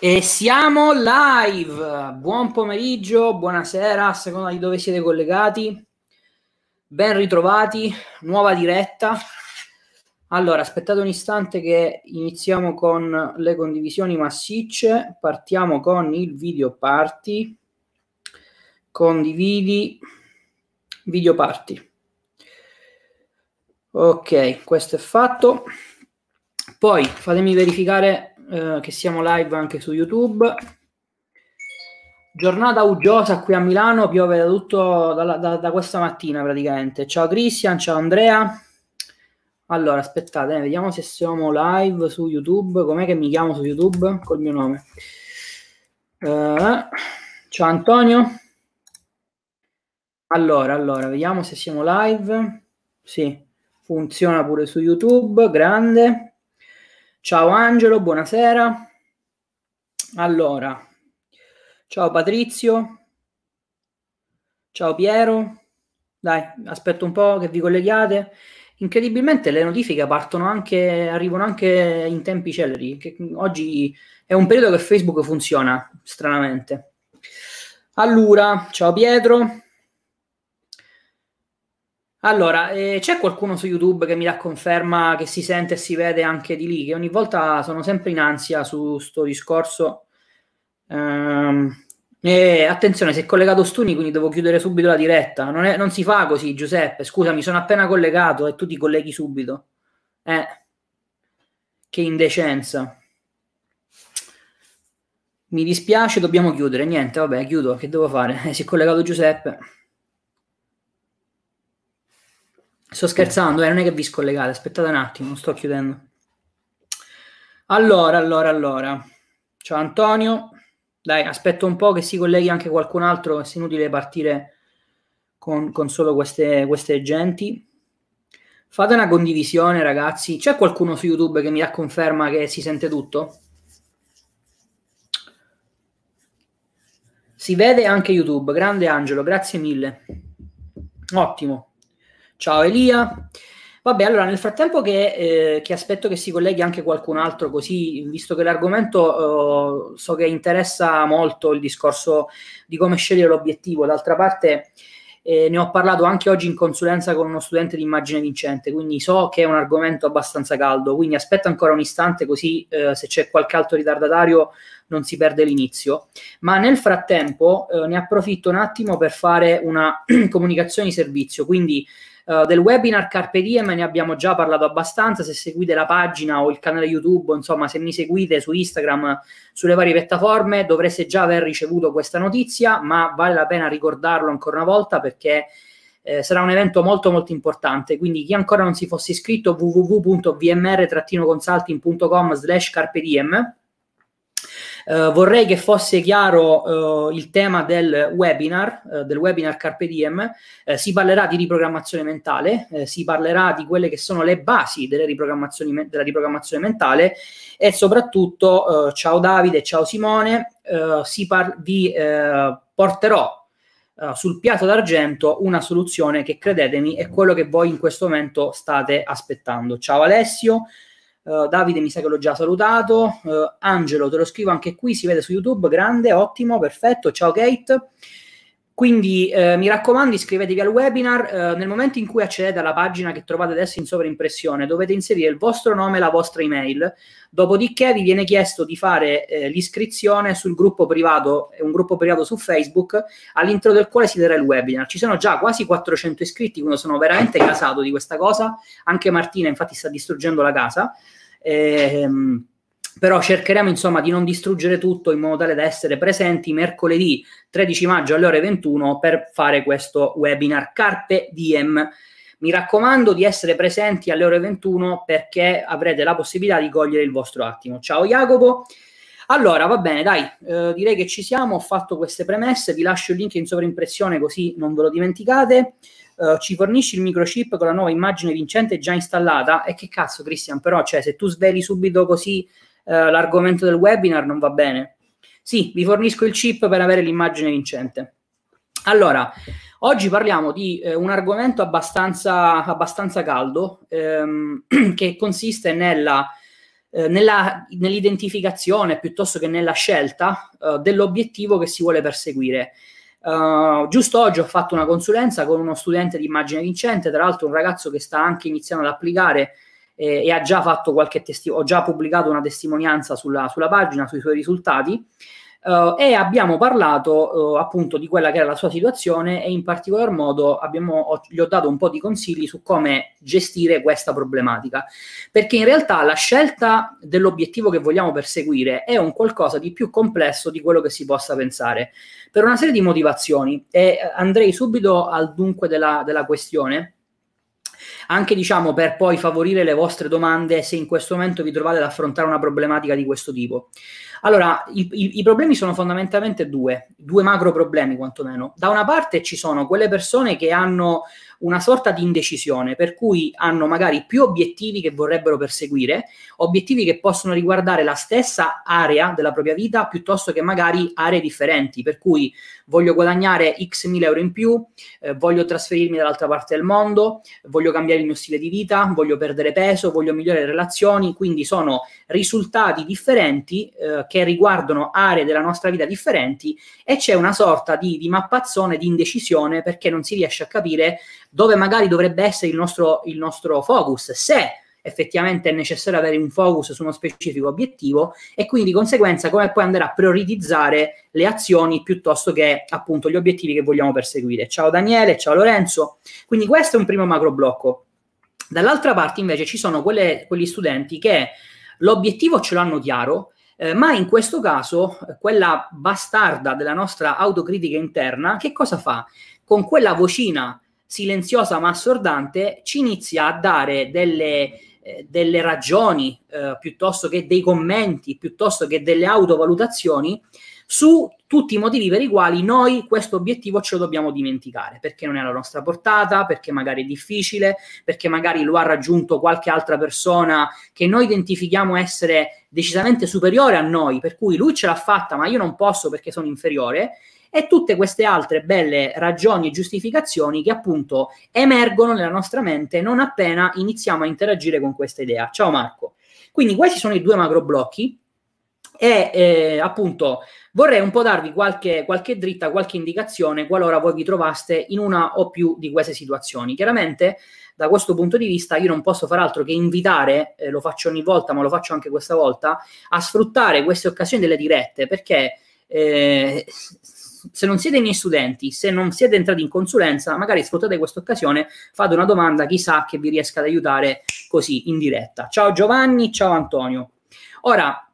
E siamo live. Buon pomeriggio, buonasera, a seconda di dove siete collegati. Ben ritrovati, nuova diretta. Allora, aspettate un istante che iniziamo con le condivisioni massicce. Partiamo con il video party. Condividi video party. Ok, questo è fatto. Poi fatemi verificare eh, che siamo live anche su YouTube. Giornata uggiosa qui a Milano, piove da tutto da, da, da questa mattina praticamente. Ciao Cristian, ciao Andrea. Allora, aspettate, eh, vediamo se siamo live su YouTube. Com'è che mi chiamo su YouTube? Col mio nome. Uh, ciao Antonio. Allora, allora, vediamo se siamo live. Sì, funziona pure su YouTube. Grande. Ciao Angelo, buonasera. Allora, ciao Patrizio. Ciao Piero. Dai, aspetto un po' che vi colleghiate. Incredibilmente le notifiche partono anche, arrivano anche in tempi celeri. Che oggi è un periodo che Facebook funziona stranamente. Allora, ciao Pietro. Allora, eh, c'è qualcuno su YouTube che mi dà conferma che si sente e si vede anche di lì? Che ogni volta sono sempre in ansia su sto discorso. Ehm, e attenzione, si è collegato Stuni, quindi devo chiudere subito la diretta. Non, è, non si fa così, Giuseppe. Scusa, mi sono appena collegato e tu ti colleghi subito. Eh, che indecenza. Mi dispiace, dobbiamo chiudere. Niente, vabbè, chiudo. Che devo fare? Eh, si è collegato Giuseppe. Sto scherzando, eh, non è che vi scollegate, aspettate un attimo, non sto chiudendo. Allora, allora, allora. Ciao Antonio. Dai, aspetto un po' che si colleghi anche qualcun altro, è inutile partire con, con solo queste, queste genti. Fate una condivisione, ragazzi. C'è qualcuno su YouTube che mi dà conferma che si sente tutto? Si vede anche YouTube. Grande Angelo, grazie mille. Ottimo. Ciao Elia. Vabbè, allora nel frattempo che, eh, che, aspetto che si colleghi anche qualcun altro, così visto che l'argomento eh, so che interessa molto il discorso di come scegliere l'obiettivo, d'altra parte eh, ne ho parlato anche oggi in consulenza con uno studente di immagine vincente, quindi so che è un argomento abbastanza caldo, quindi aspetta ancora un istante così eh, se c'è qualche altro ritardatario non si perde l'inizio. Ma nel frattempo eh, ne approfitto un attimo per fare una comunicazione di servizio, quindi Uh, del webinar Carpe Diem ne abbiamo già parlato abbastanza, se seguite la pagina o il canale YouTube, insomma se mi seguite su Instagram, sulle varie piattaforme, dovreste già aver ricevuto questa notizia, ma vale la pena ricordarlo ancora una volta perché eh, sarà un evento molto molto importante, quindi chi ancora non si fosse iscritto www.vmr-consulting.com slash carpe diem Uh, vorrei che fosse chiaro uh, il tema del webinar, uh, del webinar Carpe Diem. si parlerà di riprogrammazione mentale, si parlerà di quelle che sono le basi della riprogrammazione mentale e soprattutto, ciao Davide, ciao Simone, par- vi porterò sul piatto d'argento una soluzione che credetemi è quello che voi in questo momento state aspettando. Ciao Alessio, Uh, Davide mi sa che l'ho già salutato. Uh, Angelo, te lo scrivo anche qui, si vede su YouTube. Grande, ottimo, perfetto. Ciao Kate. Quindi eh, mi raccomando, iscrivetevi al webinar. Eh, nel momento in cui accedete alla pagina che trovate adesso in sovraimpressione, dovete inserire il vostro nome e la vostra email. Dopodiché vi viene chiesto di fare eh, l'iscrizione sul gruppo privato, un gruppo privato su Facebook, all'interno del quale si darà il webinar. Ci sono già quasi 400 iscritti, quindi sono veramente casato di questa cosa. Anche Martina, infatti, sta distruggendo la casa. Ehm, però cercheremo insomma di non distruggere tutto in modo tale da essere presenti mercoledì 13 maggio alle ore 21 per fare questo webinar Carpe Diem. Mi raccomando di essere presenti alle ore 21 perché avrete la possibilità di cogliere il vostro attimo. Ciao Jacopo. Allora, va bene, dai, eh, direi che ci siamo, ho fatto queste premesse, vi lascio il link in sovraimpressione così non ve lo dimenticate. Uh, ci fornisci il microchip con la nuova immagine vincente già installata? E che cazzo Cristian però cioè se tu sveli subito così uh, l'argomento del webinar non va bene. Sì vi fornisco il chip per avere l'immagine vincente. Allora oggi parliamo di eh, un argomento abbastanza, abbastanza caldo ehm, che consiste nella eh, nella, nell'identificazione piuttosto che nella scelta eh, dell'obiettivo che si vuole perseguire. Uh, giusto oggi ho fatto una consulenza con uno studente di immagine vincente, tra l'altro un ragazzo che sta anche iniziando ad applicare eh, e ha già fatto qualche testimonianza, ho già pubblicato una testimonianza sulla, sulla pagina sui suoi risultati. Uh, e abbiamo parlato uh, appunto di quella che era la sua situazione e in particolar modo abbiamo, ho, gli ho dato un po' di consigli su come gestire questa problematica. Perché in realtà la scelta dell'obiettivo che vogliamo perseguire è un qualcosa di più complesso di quello che si possa pensare per una serie di motivazioni. E eh, andrei subito al dunque della, della questione anche diciamo per poi favorire le vostre domande se in questo momento vi trovate ad affrontare una problematica di questo tipo. Allora, i, i, i, problemi sono fondamentalmente due, due macro problemi quantomeno. Da una parte ci sono quelle persone che hanno una sorta di indecisione, per cui hanno magari più obiettivi che vorrebbero perseguire, obiettivi che possono riguardare la stessa area della propria vita piuttosto che magari aree differenti, per cui voglio guadagnare x mila euro in più, eh, voglio trasferirmi dall'altra parte del mondo, voglio cambiare il mio stile di vita, voglio perdere peso, voglio migliorare le relazioni, quindi sono risultati differenti eh, che riguardano aree della nostra vita differenti e c'è una sorta di, di mappazzone di indecisione perché non si riesce a capire dove magari dovrebbe essere il nostro, il nostro focus, se effettivamente è necessario avere un focus su uno specifico obiettivo e quindi di conseguenza come poi andare a prioritizzare le azioni piuttosto che appunto gli obiettivi che vogliamo perseguire. Ciao Daniele, ciao Lorenzo. Quindi questo è un primo macro blocco. Dall'altra parte invece ci sono quelle, quegli studenti che l'obiettivo ce l'hanno chiaro, eh, ma in questo caso quella bastarda della nostra autocritica interna che cosa fa? Con quella vocina silenziosa ma assordante ci inizia a dare delle, eh, delle ragioni eh, piuttosto che dei commenti, piuttosto che delle autovalutazioni su tutti i motivi per i quali noi questo obiettivo ce lo dobbiamo dimenticare, perché non è alla nostra portata, perché magari è difficile, perché magari lo ha raggiunto qualche altra persona che noi identifichiamo essere decisamente superiore a noi, per cui lui ce l'ha fatta, ma io non posso perché sono inferiore, e tutte queste altre belle ragioni e giustificazioni che appunto emergono nella nostra mente non appena iniziamo a interagire con questa idea. Ciao Marco. Quindi questi sono i due macro blocchi e eh, appunto vorrei un po' darvi qualche, qualche dritta, qualche indicazione qualora voi vi trovaste in una o più di queste situazioni. Chiaramente da questo punto di vista io non posso fare altro che invitare, eh, lo faccio ogni volta ma lo faccio anche questa volta, a sfruttare queste occasioni delle dirette perché eh, se non siete miei studenti, se non siete entrati in consulenza, magari sfruttate questa occasione, fate una domanda, chissà che vi riesca ad aiutare così in diretta. Ciao Giovanni, ciao Antonio. Ora,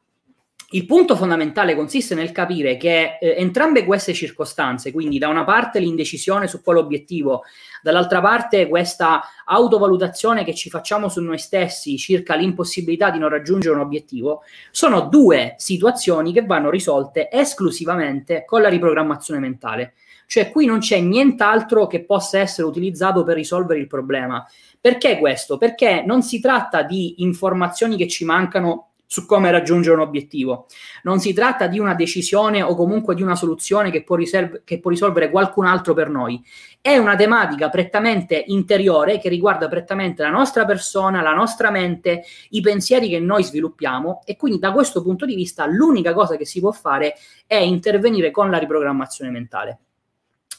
il punto fondamentale consiste nel capire che eh, entrambe queste circostanze, quindi da una parte l'indecisione su quell'obiettivo, dall'altra parte questa autovalutazione che ci facciamo su noi stessi circa l'impossibilità di non raggiungere un obiettivo, sono due situazioni che vanno risolte esclusivamente con la riprogrammazione mentale. Cioè qui non c'è nient'altro che possa essere utilizzato per risolvere il problema. Perché questo? Perché non si tratta di informazioni che ci mancano su come raggiungere un obiettivo. Non si tratta di una decisione o comunque di una soluzione che può, riserv- che può, risolvere qualcun altro per noi. È una tematica prettamente interiore che riguarda prettamente la nostra persona, la nostra mente, i pensieri che noi sviluppiamo e quindi da questo punto di vista l'unica cosa che si può fare è intervenire con la riprogrammazione mentale.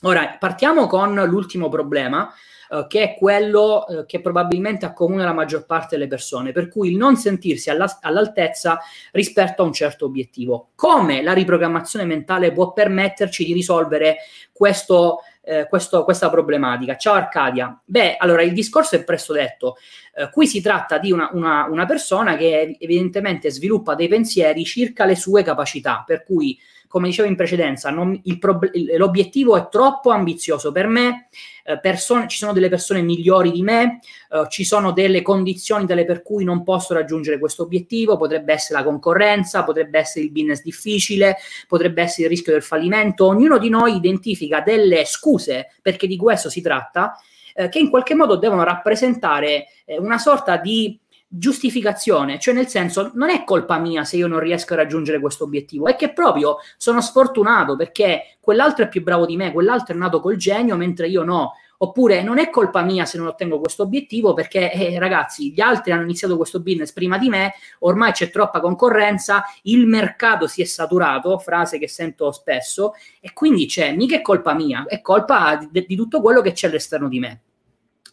Ora, partiamo con l'ultimo problema, eh, che è quello eh, che probabilmente accomuna la maggior parte delle persone, per cui il non sentirsi alla, all'altezza rispetto a un certo obiettivo. Come la riprogrammazione mentale può permetterci di risolvere questo, eh, questo, questa problematica? Ciao Arcadia. Beh, allora il discorso è presto detto. Eh, qui si tratta di una, una, una persona che evidentemente sviluppa dei pensieri circa le sue capacità, per cui come dicevo in precedenza, non, prob- l'obiettivo è troppo ambizioso per me, eh, persone, ci sono delle persone migliori di me, eh, ci sono delle condizioni tale per cui non posso raggiungere questo obiettivo, potrebbe essere la concorrenza, potrebbe essere il business difficile, potrebbe essere il rischio del fallimento. Ognuno di noi identifica delle scuse, perché di questo si tratta, eh, che in qualche modo devono rappresentare eh, una sorta di giustificazione, cioè nel senso non è colpa mia se io non riesco a raggiungere questo obiettivo, è che proprio sono sfortunato perché quell'altro è più bravo di me, quell'altro è nato col genio mentre io no, Oppure non è colpa mia se non ottengo questo obiettivo perché eh, ragazzi, gli altri hanno iniziato questo business prima di me, ormai c'è troppa concorrenza, il mercato si è saturato, frase che sento spesso, e quindi c'è, mica è colpa mia, è colpa di, di tutto quello che c'è all'esterno di me.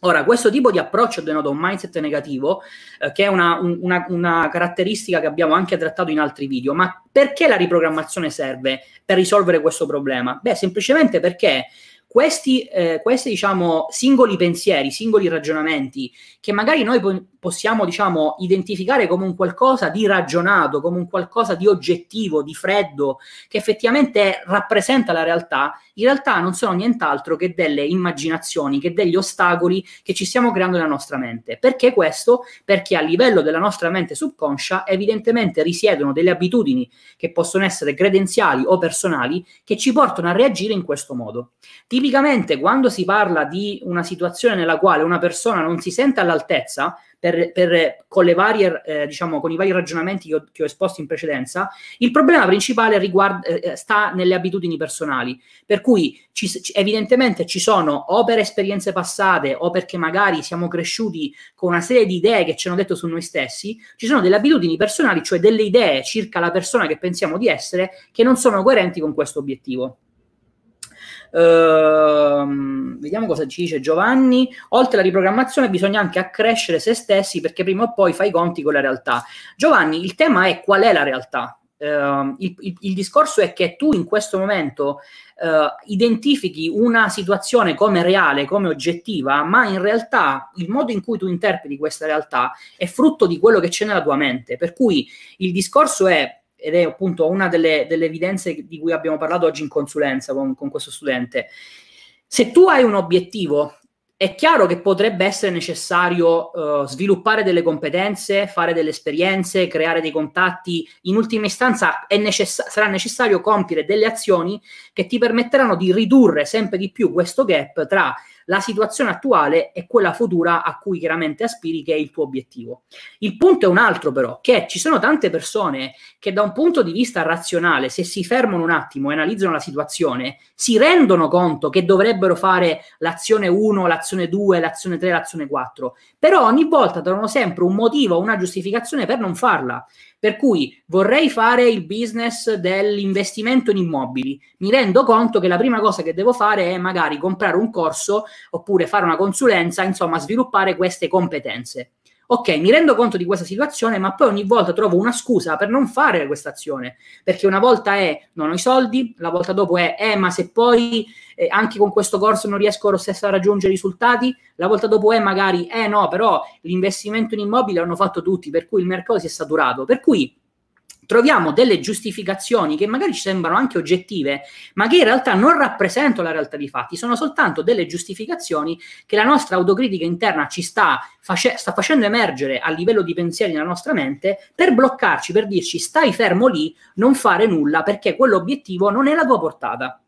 Ora, questo tipo di approccio denota un mindset negativo, eh, che è una, una, una, caratteristica che abbiamo anche trattato in altri video. Ma perché la riprogrammazione serve per risolvere questo problema? Beh, semplicemente perché questi, eh, questi diciamo, singoli pensieri, singoli ragionamenti, che magari noi po- possiamo diciamo, identificare come un qualcosa di ragionato, come un qualcosa di oggettivo, di freddo, che effettivamente rappresenta la realtà, in realtà non sono nient'altro che delle immaginazioni, che degli ostacoli che ci stiamo creando nella nostra mente. Perché questo? Perché a livello della nostra mente subconscia evidentemente risiedono delle abitudini che possono essere credenziali o personali che ci portano a reagire in questo modo. Ti Tipicamente quando si parla di una situazione nella quale una persona non si sente all'altezza, per, per, con, varie, eh, diciamo, con, i vari ragionamenti che ho, che ho, esposto in precedenza, il problema principale riguarda, eh, eh sta nelle abitudini personali. Per cui ci, evidentemente ci sono o per esperienze passate o perché magari siamo cresciuti con una serie di idee che ci hanno detto su noi stessi, ci sono delle abitudini personali, cioè delle idee circa la persona che pensiamo di essere, che non sono coerenti con questo obiettivo. Uh, vediamo cosa ci dice Giovanni. Oltre alla riprogrammazione bisogna anche accrescere se stessi perché prima o poi fai i conti con la realtà. Giovanni, il tema è qual è la realtà? Uh, il, il, il, discorso è che tu in questo momento uh, identifichi una situazione come reale, come oggettiva, ma in realtà il modo in cui tu interpreti questa realtà è frutto di quello che c'è nella tua mente. Per cui il discorso è ed è appunto una delle, delle, evidenze di cui abbiamo parlato oggi in consulenza con, con questo studente. Se tu hai un obiettivo è chiaro che potrebbe essere necessario uh, sviluppare delle competenze, fare delle esperienze, creare dei contatti. In ultima istanza necess- sarà necessario compiere delle azioni che ti permetteranno di ridurre sempre di più questo gap tra la situazione attuale e quella futura a cui chiaramente aspiri, che è il tuo obiettivo. Il punto è un altro, però, che ci sono tante persone che da un punto di vista razionale, se si fermano un attimo e analizzano la situazione, si rendono conto che dovrebbero fare l'azione 1, l'azione 2, l'azione 3, l'azione 4, però ogni volta trovano sempre un motivo, una giustificazione per non farla. Per cui vorrei fare il business dell'investimento in immobili. Mi rendo conto che la prima cosa che devo fare è magari comprare un corso oppure fare una consulenza, insomma, sviluppare queste competenze. Ok, mi rendo conto di questa situazione, ma poi ogni volta trovo una scusa per non fare questa azione. Perché una volta è non ho i soldi, la volta dopo è eh, ma se poi eh, anche con questo corso non riesco lo stesso a raggiungere i risultati, la volta dopo è magari eh no, però l'investimento in immobile l'hanno fatto tutti, per cui il mercato si è saturato. Per cui troviamo delle giustificazioni che magari ci sembrano anche oggettive, ma che in realtà non rappresentano la realtà dei fatti, sono soltanto delle giustificazioni che la nostra autocritica interna ci sta, face- sta facendo emergere a livello di pensieri nella nostra mente per bloccarci, per dirci stai fermo lì, non fare nulla perché quell'obiettivo non è la tua portata.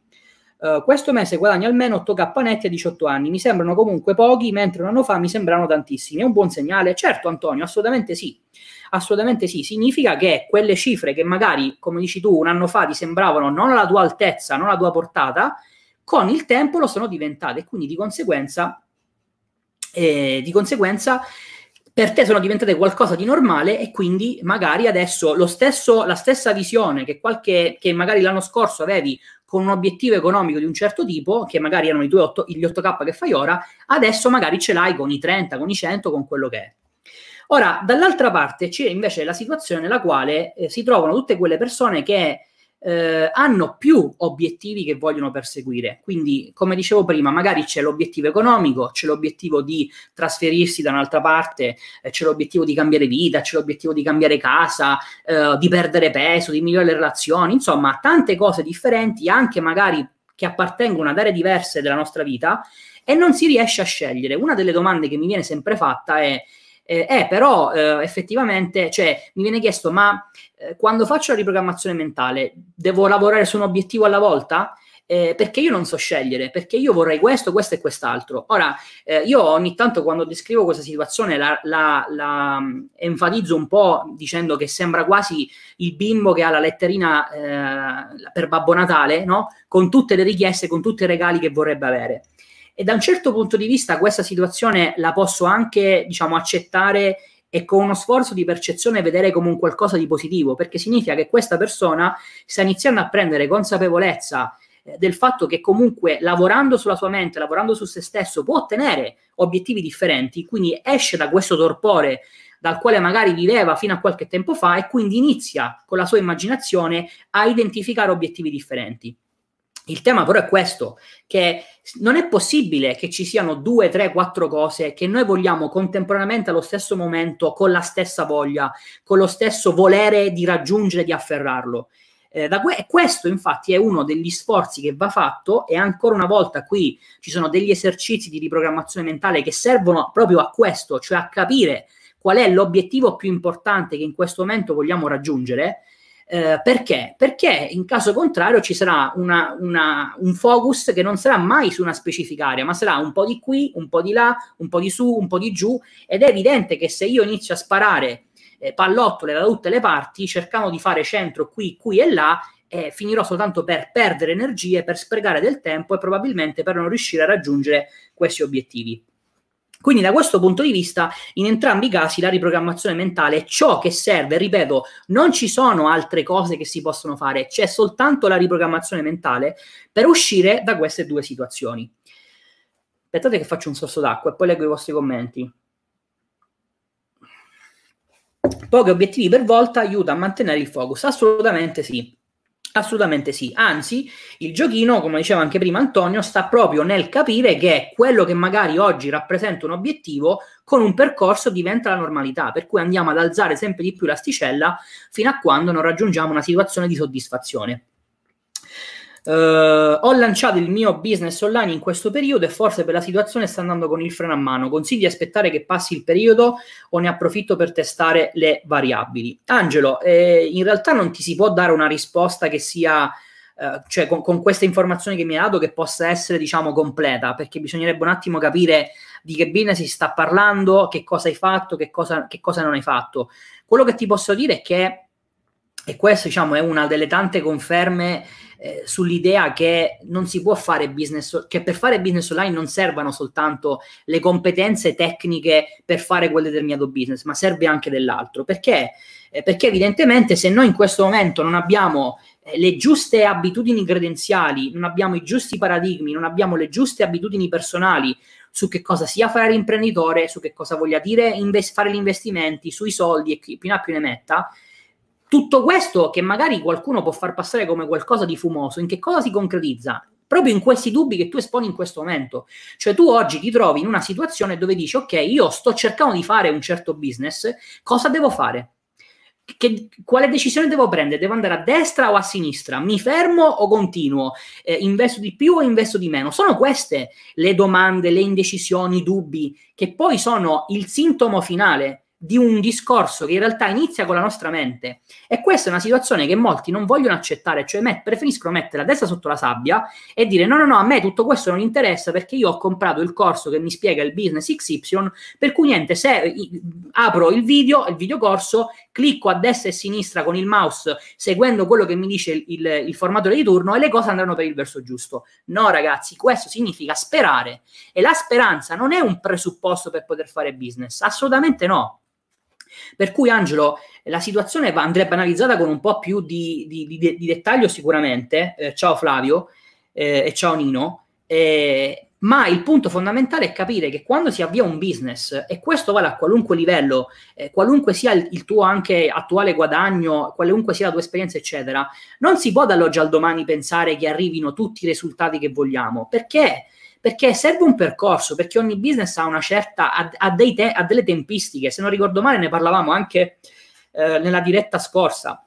Uh, questo mese guadagno almeno 8k netti a 18 anni, mi sembrano comunque pochi, mentre un anno fa mi sembrano tantissimi. È un buon segnale? Certo, Antonio, assolutamente sì. Assolutamente sì, significa che quelle cifre che magari, come dici tu, un anno fa ti sembravano non alla tua altezza, non alla tua portata, con il tempo lo sono diventate e quindi di conseguenza, eh, di conseguenza per te sono diventate qualcosa di normale e quindi magari adesso lo stesso, la stessa visione che, qualche, che magari l'anno scorso avevi con un obiettivo economico di un certo tipo, che magari erano tuoi 8, gli 8K che fai ora, adesso magari ce l'hai con i 30, con i 100, con quello che è. Ora, dall'altra parte c'è invece la situazione nella quale eh, si trovano tutte quelle persone che eh, hanno più obiettivi che vogliono perseguire. Quindi, come dicevo prima, magari c'è l'obiettivo economico, c'è l'obiettivo di trasferirsi da un'altra parte, eh, c'è l'obiettivo di cambiare vita, c'è l'obiettivo di cambiare casa, eh, di perdere peso, di migliorare le relazioni, insomma, tante cose differenti, anche magari che appartengono ad aree diverse della nostra vita e non si riesce a scegliere. Una delle domande che mi viene sempre fatta è eh, eh, però eh, effettivamente, cioè, mi viene chiesto, ma eh, quando faccio la riprogrammazione mentale, devo lavorare su un obiettivo alla volta? Eh, perché io non so scegliere, perché io vorrei questo, questo e quest'altro. Ora, eh, io ogni tanto quando descrivo questa situazione la, la, la um, enfatizzo un po' dicendo che sembra quasi il bimbo che ha la letterina eh, per Babbo Natale, no? Con tutte le richieste, con tutti i regali che vorrebbe avere. E da un certo punto di vista questa situazione la posso anche, diciamo, accettare e con uno sforzo di percezione vedere come un qualcosa di positivo, perché significa che questa persona sta iniziando a prendere consapevolezza eh, del fatto che comunque lavorando sulla sua mente, lavorando su se stesso, può ottenere obiettivi differenti, quindi esce da questo torpore dal quale magari viveva fino a qualche tempo fa e quindi inizia con la sua immaginazione a identificare obiettivi differenti. Il tema però è questo, che non è possibile che ci siano due, tre, quattro cose che noi vogliamo contemporaneamente allo stesso momento, con la stessa voglia, con lo stesso volere di raggiungere, di afferrarlo. Eh, que- questo infatti è uno degli sforzi che va fatto e ancora una volta qui ci sono degli esercizi di riprogrammazione mentale che servono proprio a questo, cioè a capire qual è l'obiettivo più importante che in questo momento vogliamo raggiungere eh, perché? Perché in caso contrario ci sarà una, una, un focus che non sarà mai su una specifica area, ma sarà un po' di qui, un po' di là, un po' di su, un po' di giù ed è evidente che se io inizio a sparare eh, pallottole da tutte le parti, cercando di fare centro qui, qui e là, eh, finirò soltanto per perdere energie, per sprecare del tempo e probabilmente per non riuscire a raggiungere questi obiettivi. Quindi da questo punto di vista, in entrambi i casi, la riprogrammazione mentale è ciò che serve, ripeto, non ci sono altre cose che si possono fare, c'è soltanto la riprogrammazione mentale per uscire da queste due situazioni. Aspettate che faccio un sorso d'acqua e poi leggo i vostri commenti. Pochi obiettivi per volta aiuta a mantenere il focus? Assolutamente sì. Assolutamente sì, anzi il giochino, come diceva anche prima Antonio, sta proprio nel capire che quello che magari oggi rappresenta un obiettivo con un percorso diventa la normalità, per cui andiamo ad alzare sempre di più l'asticella fino a quando non raggiungiamo una situazione di soddisfazione. Uh, ho lanciato il mio business online in questo periodo e forse per la situazione sta andando con il freno a mano. Consigli di aspettare che passi il periodo o ne approfitto per testare le variabili? Angelo, eh, in realtà non ti si può dare una risposta che sia, uh, cioè con, con queste informazioni che mi hai dato, che possa essere, diciamo, completa, perché bisognerebbe un attimo capire di che business si sta parlando, che cosa hai fatto, che cosa, che cosa non hai fatto. Quello che ti posso dire è che, e questo diciamo è una delle tante conferme eh, sull'idea che non si può fare business, che per fare business online non servano soltanto le competenze tecniche per fare quel determinato business, ma serve anche dell'altro. Perché? Eh, perché evidentemente se noi in questo momento non abbiamo eh, le giuste abitudini credenziali, non abbiamo i giusti paradigmi, non abbiamo le giuste abitudini personali su che cosa sia fare l'imprenditore, su che cosa voglia dire invest- fare gli investimenti, sui soldi e chi più ne ha più ne metta, tutto questo che magari qualcuno può far passare come qualcosa di fumoso, in che cosa si concretizza? Proprio in questi dubbi che tu esponi in questo momento. Cioè tu oggi ti trovi in una situazione dove dici ok, io sto cercando di fare un certo business, cosa devo fare? Che, quale decisione devo prendere? Devo andare a destra o a sinistra? Mi fermo o continuo? Eh, investo di più o investo di meno? Sono queste le domande, le indecisioni, i dubbi che poi sono il sintomo finale di un discorso che in realtà inizia con la nostra mente. E questa è una situazione che molti non vogliono accettare, cioè me, preferiscono mettere la testa sotto la sabbia e dire no, no, no, a me tutto questo non interessa perché io ho comprato il corso che mi spiega il business XY, per cui niente, se apro il video, il videocorso, clicco a destra e a sinistra con il mouse seguendo quello che mi dice il, il, il formatore di turno e le cose andranno per il verso giusto. No, ragazzi, questo significa sperare e la speranza non è un presupposto per poter fare business, assolutamente no. Per cui, Angelo, la situazione va, andrebbe analizzata con un po' più di, di, di, di dettaglio sicuramente. Eh, ciao Flavio eh, e ciao Nino. Eh, ma il punto fondamentale è capire che quando si avvia un business, e questo vale a qualunque livello, eh, qualunque sia il, il, tuo anche attuale guadagno, qualunque sia la tua esperienza, eccetera, non si può dall'oggi al domani pensare che arrivino tutti i risultati che vogliamo. Perché? Perché serve un percorso, perché ogni business ha una certa, ha, ha, te, ha delle tempistiche, se non ricordo male ne parlavamo anche eh, nella diretta scorsa.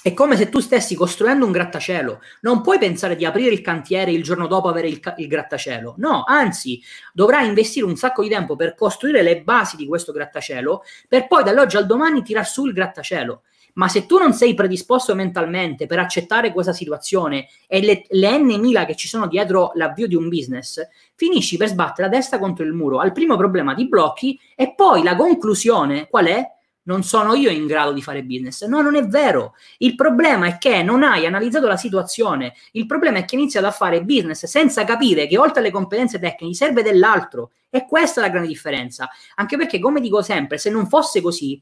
È come se tu stessi costruendo un grattacielo. Non puoi pensare di aprire il cantiere il giorno dopo avere il, il, grattacielo. No, anzi, dovrai investire un sacco di tempo per costruire le basi di questo grattacielo, per poi dall'oggi al domani tirar su il grattacielo. Ma se tu non sei predisposto mentalmente per accettare questa situazione e le, le n che ci sono dietro l'avvio di un business, finisci per sbattere la testa contro il muro. Al primo problema ti blocchi e poi la conclusione qual è? non sono io in grado di fare business. No, non è vero. Il problema è che non hai analizzato la situazione. Il problema è che iniziato a fare business senza capire che oltre alle competenze tecniche serve dell'altro. E questa è la grande differenza. Anche perché, come dico sempre, se non fosse così,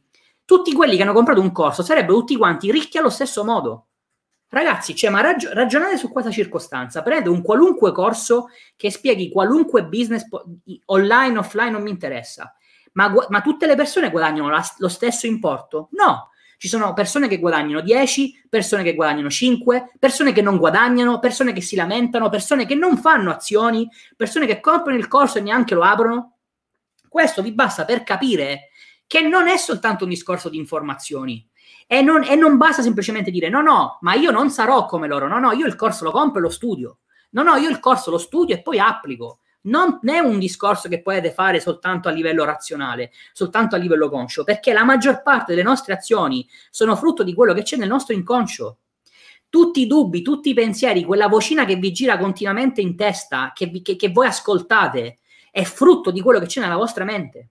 tutti quelli che hanno comprato un corso sarebbero tutti quanti ricchi allo stesso modo. Ragazzi, cioè, ma ragio- ragionate su questa circostanza. Prendete un qualunque corso che spieghi qualunque business po- online, offline, non mi interessa ma, gu- ma tutte le persone guadagnano la, lo stesso importo? No, ci sono persone che guadagnano 10, persone che guadagnano 5, persone che non guadagnano, persone che si lamentano, persone che non fanno azioni, persone che comprano il corso e neanche lo aprono. Questo vi basta per capire che non è soltanto un discorso di informazioni e non, e non basta semplicemente dire no, no, ma io non sarò come loro, no, no, io il corso lo compro e lo studio. No, no, io il corso lo studio e poi applico non è un discorso che potete fare soltanto a livello razionale, soltanto a livello conscio, perché la maggior parte delle nostre azioni sono frutto di quello che c'è nel nostro inconscio. Tutti i dubbi, tutti i pensieri, quella vocina che vi gira continuamente in testa, che, vi, che, che voi ascoltate, è frutto di quello che c'è nella vostra mente.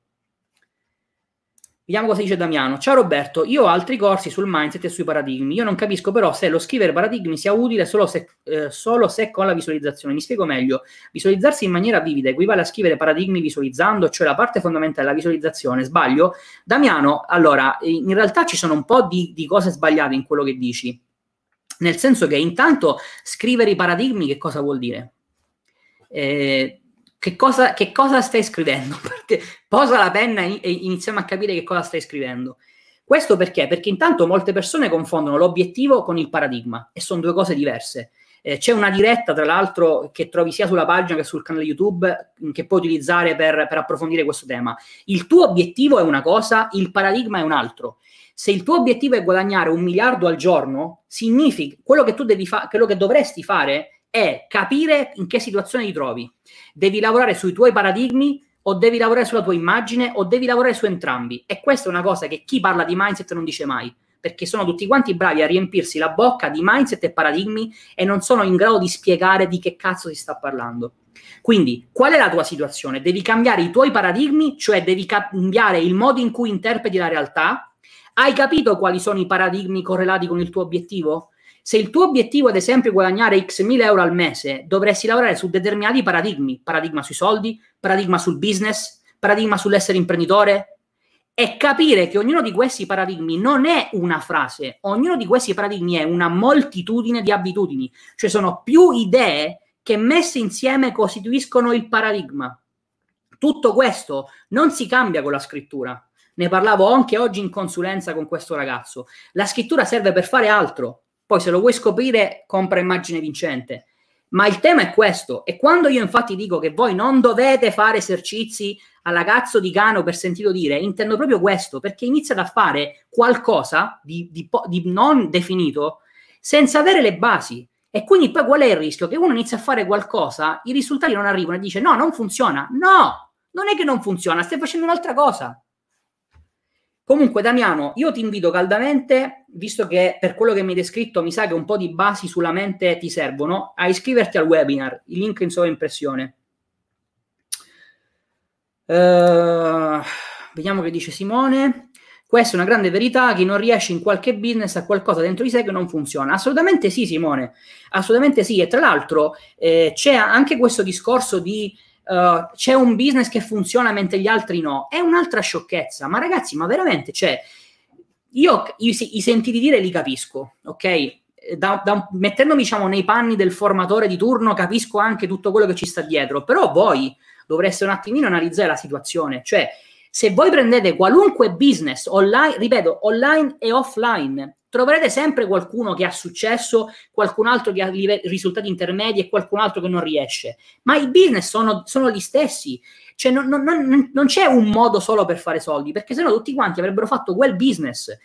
Vediamo cosa dice Damiano. Ciao Roberto, io ho altri corsi sul mindset e sui paradigmi. Io non capisco però se lo scrivere paradigmi sia utile solo se, eh, solo se con la visualizzazione. Mi spiego meglio. Visualizzarsi in maniera vivida equivale a scrivere paradigmi visualizzando, cioè la parte fondamentale della visualizzazione. Sbaglio? Damiano, allora, in realtà ci sono un po' di, di cose sbagliate in quello che dici. Nel senso che intanto scrivere i paradigmi che cosa vuol dire? Eh, che cosa, che cosa stai scrivendo? Posa la penna e iniziamo a capire che cosa stai scrivendo. Questo perché? Perché intanto molte persone confondono l'obiettivo con il paradigma e sono due cose diverse. Eh, c'è una diretta, tra l'altro, che trovi sia sulla pagina che sul canale YouTube mm, che puoi utilizzare per, per approfondire questo tema. Il tuo obiettivo è una cosa, il paradigma è un altro. Se il tuo obiettivo è guadagnare un miliardo al giorno, significa quello che tu devi fare, quello che dovresti fare è capire in che situazione ti trovi. Devi lavorare sui tuoi paradigmi o devi lavorare sulla tua immagine o devi lavorare su entrambi. E questa è una cosa che chi parla di mindset non dice mai, perché sono tutti quanti bravi a riempirsi la bocca di mindset e paradigmi e non sono in grado di spiegare di che cazzo si sta parlando. Quindi, qual è la tua situazione? Devi cambiare i tuoi paradigmi, cioè devi cambiare il modo in cui interpreti la realtà. Hai capito quali sono i paradigmi correlati con il tuo obiettivo? Se il tuo obiettivo, ad esempio, è guadagnare x mila euro al mese, dovresti lavorare su determinati paradigmi, paradigma sui soldi, paradigma sul business, paradigma sull'essere imprenditore, e capire che ognuno di questi paradigmi non è una frase, ognuno di questi paradigmi è una moltitudine di abitudini, cioè sono più idee che messe insieme costituiscono il paradigma. Tutto questo non si cambia con la scrittura. Ne parlavo anche oggi in consulenza con questo ragazzo. La scrittura serve per fare altro, poi se lo vuoi scoprire, compra immagine vincente. Ma il tema è questo. E quando io infatti dico che voi non dovete fare esercizi alla cazzo di cano per sentito dire, intendo proprio questo, perché iniziate a fare qualcosa di, di, di non definito senza avere le basi. E quindi poi qual è il rischio? Che uno inizia a fare qualcosa, i risultati non arrivano e dice no, non funziona. No, non è che non funziona, stai facendo un'altra cosa. Comunque, Damiano, io ti invito caldamente, visto che per quello che mi hai descritto mi sa che un po' di basi sulla mente ti servono, a iscriverti al webinar, il link in sovraimpressione. Uh, vediamo che dice Simone. Questa è una grande verità, chi non riesce in qualche business a qualcosa dentro di sé che non funziona. Assolutamente sì, Simone, assolutamente sì. E tra l'altro eh, c'è anche questo discorso di uh, c'è un business che funziona mentre gli altri no, è un'altra sciocchezza. Ma ragazzi, ma veramente, cioè, io i, i sentiti dire li capisco, ok? Da, da, mettendomi diciamo nei panni del formatore di turno capisco anche tutto quello che ci sta dietro però voi dovreste un attimino analizzare la situazione cioè se voi prendete qualunque business online ripeto online e offline troverete sempre qualcuno che ha successo, qualcun altro che ha risultati intermedi e qualcun altro che non riesce. Ma i business sono, sono gli stessi. Cioè, non, non, non, non, c'è un modo solo per fare soldi, perché sennò tutti quanti avrebbero fatto quel business.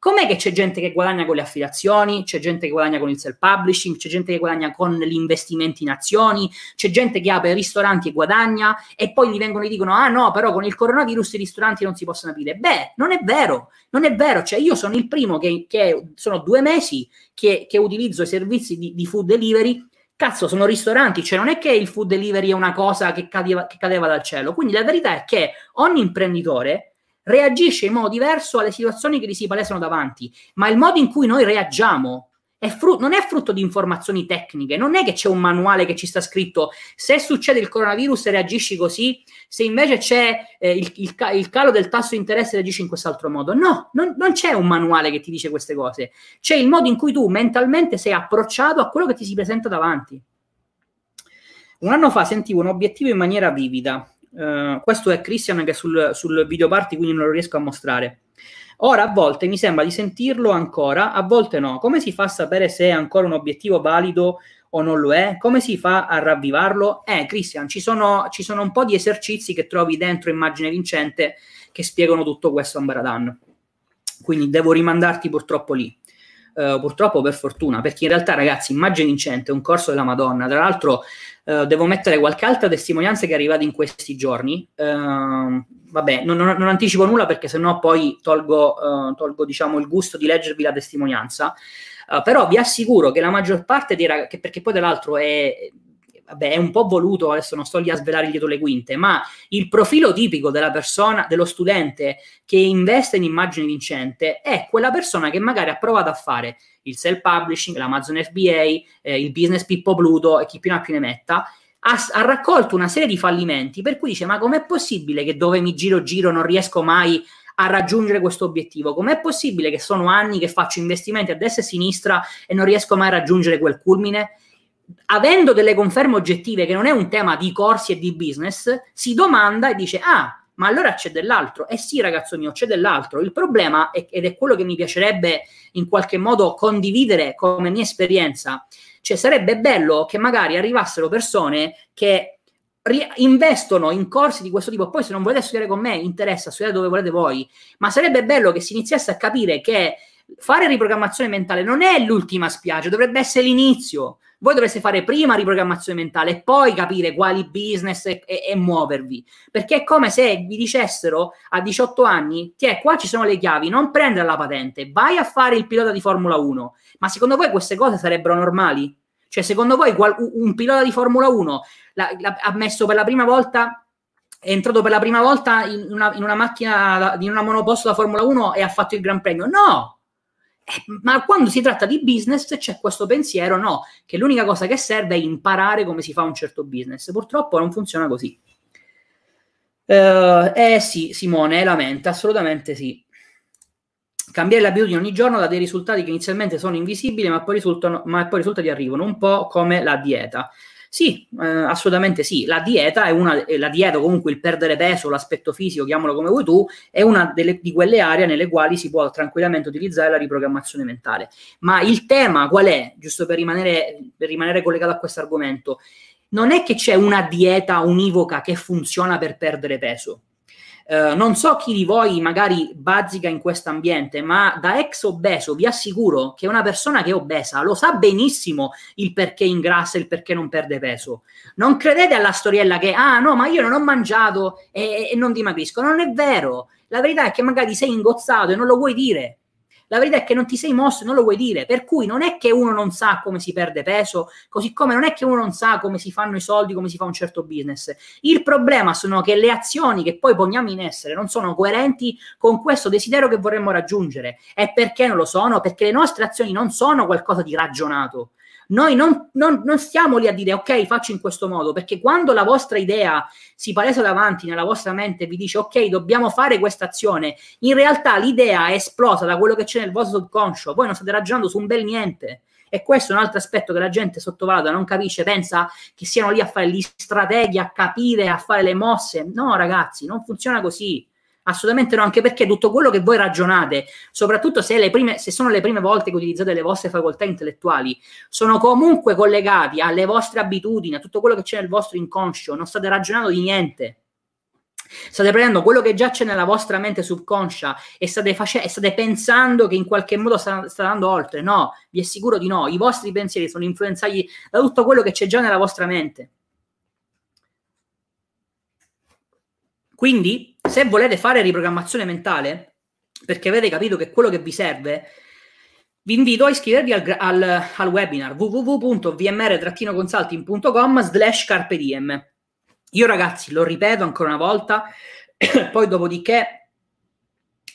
Com'è che c'è gente che guadagna con le affiliazioni, c'è gente che guadagna con il self-publishing, c'è gente che guadagna con gli investimenti in azioni, c'è gente che apre ristoranti e guadagna e poi gli vengono e dicono ah no, però con il coronavirus i ristoranti non si possono aprire. Beh, non è vero, non è vero. Cioè io sono il primo che, che sono due mesi che, che utilizzo i servizi di, di food delivery cazzo, sono ristoranti, cioè non è che il food delivery è una cosa che cadeva, che cadeva, dal cielo. Quindi la verità è che ogni imprenditore reagisce in modo diverso alle situazioni che gli si palesano davanti, ma il modo in cui noi reagiamo è frutto, non è frutto di informazioni tecniche, non è che c'è un manuale che ci sta scritto se succede il coronavirus reagisci così, se invece c'è eh, il, il, il, calo del tasso di interesse reagisci in quest'altro modo. No, non, non, c'è un manuale che ti dice queste cose, c'è il modo in cui tu mentalmente sei approcciato a quello che ti si presenta davanti. Un anno fa sentivo un obiettivo in maniera vivida. Uh, questo è Christian che è sul, sul video party, quindi non lo riesco a mostrare. Ora a volte mi sembra di sentirlo ancora, a volte no. Come si fa a sapere se è ancora un obiettivo valido o non lo è? Come si fa a ravvivarlo? Eh, Christian, ci sono, ci sono un po' di esercizi che trovi dentro Immagine Vincente che spiegano tutto questo a Baradan. Quindi devo rimandarti purtroppo lì. Uh, purtroppo per fortuna, perché in realtà, ragazzi, Immagine è un corso della Madonna. Tra l'altro, uh, devo mettere qualche altra testimonianza che è arrivata in questi giorni. Uh, vabbè, non, non, non, anticipo nulla perché sennò poi tolgo, uh, tolgo diciamo, il gusto di leggervi la testimonianza. Uh, però vi assicuro che la maggior parte dei ragazzi, perché poi dall'altro è, vabbè, è un po' voluto, adesso non sto lì a svelare dietro le quinte, ma il profilo tipico della persona, dello studente che investe in immagine vincente è quella persona che magari ha provato a fare il self-publishing, l'Amazon FBA, eh, il business Pippo Pluto e chi più ne ha più ne metta, ha, ha, raccolto una serie di fallimenti per cui dice ma com'è possibile che dove mi giro giro non riesco mai a raggiungere questo obiettivo? Com'è possibile che sono anni che faccio investimenti a destra e a sinistra e non riesco mai a raggiungere quel culmine? Avendo delle conferme oggettive che non è un tema di corsi e di business, si domanda e dice ah, ma allora c'è dell'altro. Eh sì, ragazzo mio, c'è dell'altro. Il problema, è, ed è quello che mi piacerebbe in qualche modo condividere come mia esperienza, cioè sarebbe bello che magari arrivassero persone che ri- investono in corsi di questo tipo, poi se non volete studiare con me, interessa, studiare dove volete voi, ma sarebbe bello che si iniziasse a capire che fare riprogrammazione mentale non è l'ultima spiaggia, dovrebbe essere l'inizio. Voi dovreste fare prima riprogrammazione mentale e poi capire quali business e, e, e, muovervi. Perché è come se vi dicessero a 18 anni: Ti è qua ci sono le chiavi, non prendere la patente, vai a fare il pilota di Formula 1. Ma secondo voi queste cose sarebbero normali? Cioè, secondo voi qual- un pilota di Formula 1 la, la, ha messo per la prima volta è entrato per la prima volta in una, in una macchina, in una monoposto da Formula 1 e ha fatto il Gran Premio? No! Eh, ma quando si tratta di business c'è questo pensiero, no, che l'unica cosa che serve è imparare come si fa un certo business. Purtroppo non funziona così. Uh, eh sì, Simone, lamenta, assolutamente sì. Cambiare le abitudini ogni giorno dà dei risultati che inizialmente sono invisibili, ma poi, risultano, ma poi risultati arrivano, un po' come la dieta. Sì, eh, assolutamente sì. La dieta è una, la dieta, comunque il perdere peso, l'aspetto fisico, chiamalo come vuoi tu, è una delle, di quelle aree nelle quali si può tranquillamente utilizzare la riprogrammazione mentale. Ma il tema qual è? Giusto per rimanere, per rimanere collegato a questo argomento, non è che c'è una dieta univoca che funziona per perdere peso Uh, non so chi di voi magari bazzica in questo ambiente, ma da ex obeso vi assicuro che una persona che è obesa lo sa benissimo il perché ingrassa e il perché non perde peso. Non credete alla storiella che, ah no, ma io non ho mangiato e, e non dimagrisco. Non è vero. La verità è che magari sei ingozzato e non lo vuoi dire. La verità è che non ti sei mosso e non lo vuoi dire, per cui non è che uno non sa come si perde peso, così come non è che uno non sa come si fanno i soldi, come si fa un certo business. Il problema sono che le azioni che poi poniamo in essere non sono coerenti con questo desiderio che vorremmo raggiungere. E perché non lo sono? Perché le nostre azioni non sono qualcosa di ragionato. Noi non, non, non, stiamo lì a dire ok, faccio in questo modo, perché quando la vostra idea si palesa davanti nella vostra mente e vi dice ok, dobbiamo fare questa azione, in realtà l'idea è esplosa da quello che c'è nel vostro subconscio, voi non state ragionando su un bel niente. E questo è un altro aspetto che la gente sottovaluta, non capisce, pensa che siano lì a fare gli strateghi, a capire, a fare le mosse. No, ragazzi, non funziona così. Assolutamente no, anche perché tutto quello che voi ragionate, soprattutto se, prime, se, sono le prime volte che utilizzate le vostre facoltà intellettuali, sono comunque collegati alle vostre abitudini, a tutto quello che c'è nel vostro inconscio, non state ragionando di niente. State prendendo quello che già c'è nella vostra mente subconscia e state, face- e state pensando che in qualche modo sta, sta andando oltre. No, vi assicuro di no. I vostri pensieri sono influenzati da tutto quello che c'è già nella vostra mente. Quindi, se volete fare riprogrammazione mentale, perché avete capito che quello che vi serve, vi invito a iscrivervi al, al, al webinar www.vmr-consulting.com slash carpe diem. Io ragazzi, lo ripeto ancora una volta, poi dopodiché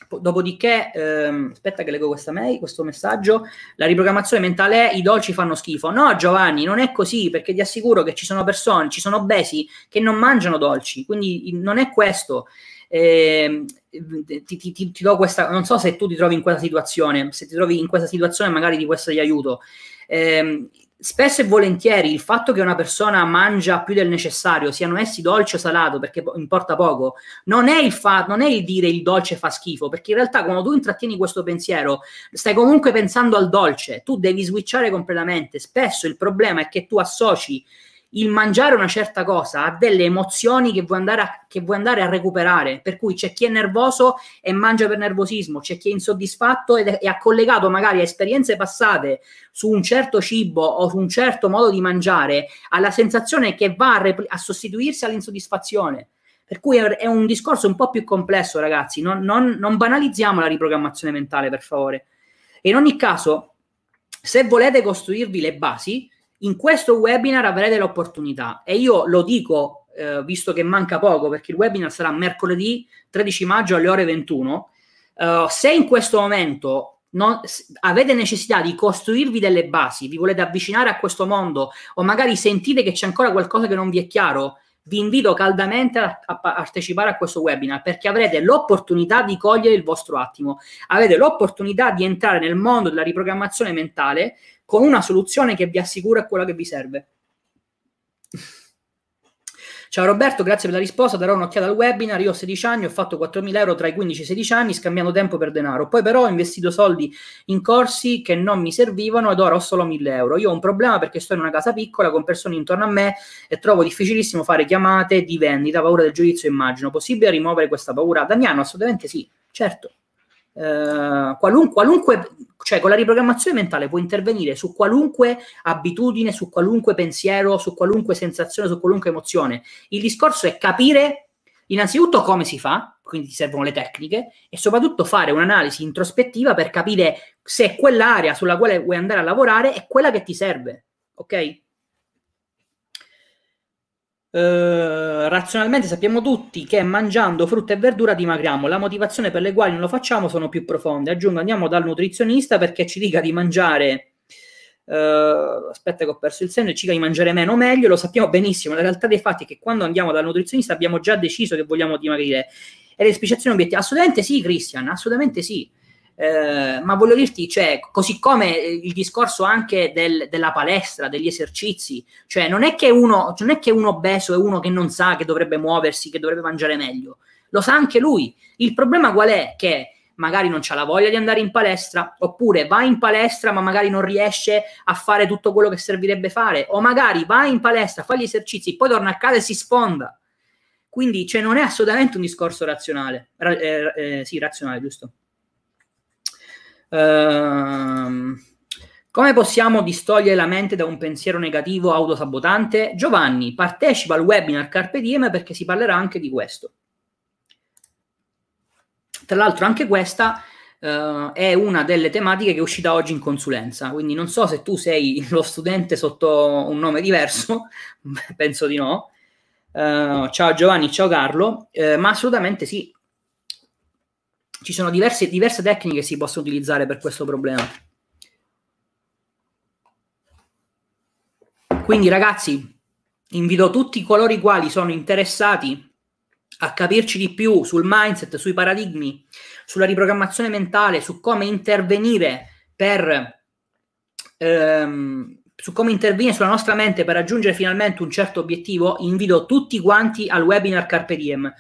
Dopodiché, ehm, aspetta che leggo questa mail, questo messaggio, la riprogrammazione mentale è i dolci fanno schifo. No Giovanni, non è così, perché ti assicuro che ci sono persone, ci sono obesi che non mangiano dolci, quindi non è questo. Eh, ti, ti, ti, do questa, non so se tu ti trovi in questa situazione, se ti trovi in questa situazione magari di questo di aiuto. Eh, spesso e volentieri il fatto che una persona mangia più del necessario, siano essi dolce o salato, perché importa poco, non è il, fa- non è il dire il dolce fa schifo, perché in realtà quando tu intrattieni questo pensiero, stai comunque pensando al dolce, tu devi switchare completamente. Spesso il problema è che tu associ il mangiare una certa cosa ha delle emozioni che vuoi, andare a, che vuoi andare a recuperare. Per cui c'è chi è nervoso e mangia per nervosismo, c'è chi è insoddisfatto ed è, e ha collegato magari a esperienze passate su un certo cibo o su un certo modo di mangiare alla sensazione che va a, rep- a sostituirsi all'insoddisfazione. Per cui è un discorso un po' più complesso, ragazzi. Non, non, non banalizziamo la riprogrammazione mentale, per favore. E in ogni caso, se volete costruirvi le basi, in questo webinar avrete l'opportunità e io lo dico eh, visto che manca poco perché il webinar sarà mercoledì 13 maggio alle ore 21 uh, se in questo momento non, avete necessità di costruirvi delle basi vi volete avvicinare a questo mondo o magari sentite che c'è ancora qualcosa che non vi è chiaro vi invito caldamente a, a, partecipare a questo webinar perché avrete l'opportunità di cogliere il vostro attimo, avete l'opportunità di entrare nel mondo della riprogrammazione mentale con una soluzione che vi assicura quella che vi serve. Ciao Roberto, grazie per la risposta. Darò un'occhiata al webinar. Io ho 16 anni, ho fatto 4.000 euro tra i 15 e i 16 anni, scambiando tempo per denaro. Poi, però, ho investito soldi in corsi che non mi servivano ed ora ho solo 1.000 euro. Io ho un problema perché sto in una casa piccola con persone intorno a me e trovo difficilissimo fare chiamate di vendita, paura del giudizio. Immagino. Possibile rimuovere questa paura? Damiano, assolutamente sì, certo. Uh, qualunque, qualunque, cioè con la riprogrammazione mentale puoi intervenire su qualunque abitudine, su qualunque pensiero, su qualunque sensazione, su qualunque emozione. Il discorso è capire innanzitutto come si fa, quindi ti servono le tecniche, e soprattutto fare un'analisi introspettiva per capire se quell'area sulla quale vuoi andare a lavorare è quella che ti serve. Ok? Eh, razionalmente sappiamo tutti che mangiando frutta e verdura dimagriamo. La motivazione per le quali non lo facciamo sono più profonde. Aggiungo, andiamo dal nutrizionista perché ci dica di mangiare. Uh, aspetta che ho perso il senno ci di mangiare meno meglio, lo sappiamo benissimo. La realtà dei fatti è che quando andiamo dal nutrizionista abbiamo già deciso che vogliamo dimagrire. E le specificazioni obiettive? Assolutamente sì, Christian, assolutamente sì. Eh, ma voglio dirti, cioè, così come il discorso anche del, della palestra, degli esercizi, cioè non è che uno, non è che uno obeso è uno che non sa che dovrebbe muoversi, che dovrebbe mangiare meglio, lo sa anche lui. Il problema qual è? Che magari non ha la voglia di andare in palestra, oppure va in palestra ma magari non riesce a fare tutto quello che servirebbe fare, o magari va in palestra, fa gli esercizi, poi torna a casa e si sfonda. Quindi cioè, non è assolutamente un discorso razionale. Ra- eh, eh, sì, razionale, giusto? Ehm, come possiamo distogliere la mente da un pensiero negativo autosabotante? Giovanni, partecipa al webinar Carpe Diem perché si parlerà anche di questo. Tra l'altro anche questa uh, è una delle tematiche che è uscita oggi in consulenza, quindi non so se tu sei lo studente sotto un nome diverso, penso di no. Uh, ciao Giovanni, ciao Carlo, uh, ma assolutamente sì, ci sono diverse, diverse tecniche che si possono utilizzare per questo problema. Quindi ragazzi, invito tutti coloro i quali sono interessati a capirci di più sul mindset, sui paradigmi, sulla riprogrammazione mentale, su come intervenire per ehm, su come intervenire sulla nostra mente per raggiungere finalmente un certo obiettivo, invito tutti quanti al webinar Carpe Diem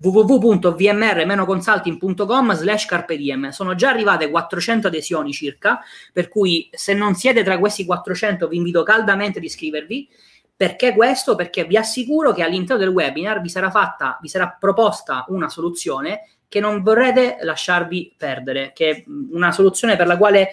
www.vmr-consulting.com slash carpe diem. Sono già arrivate 400 adesioni circa, per cui se non siete tra questi 400 vi invito caldamente ad iscrivervi. Perché questo? Perché vi assicuro che all'interno del webinar vi sarà fatta, vi sarà proposta una soluzione che non vorrete lasciarvi perdere, che è una soluzione per la quale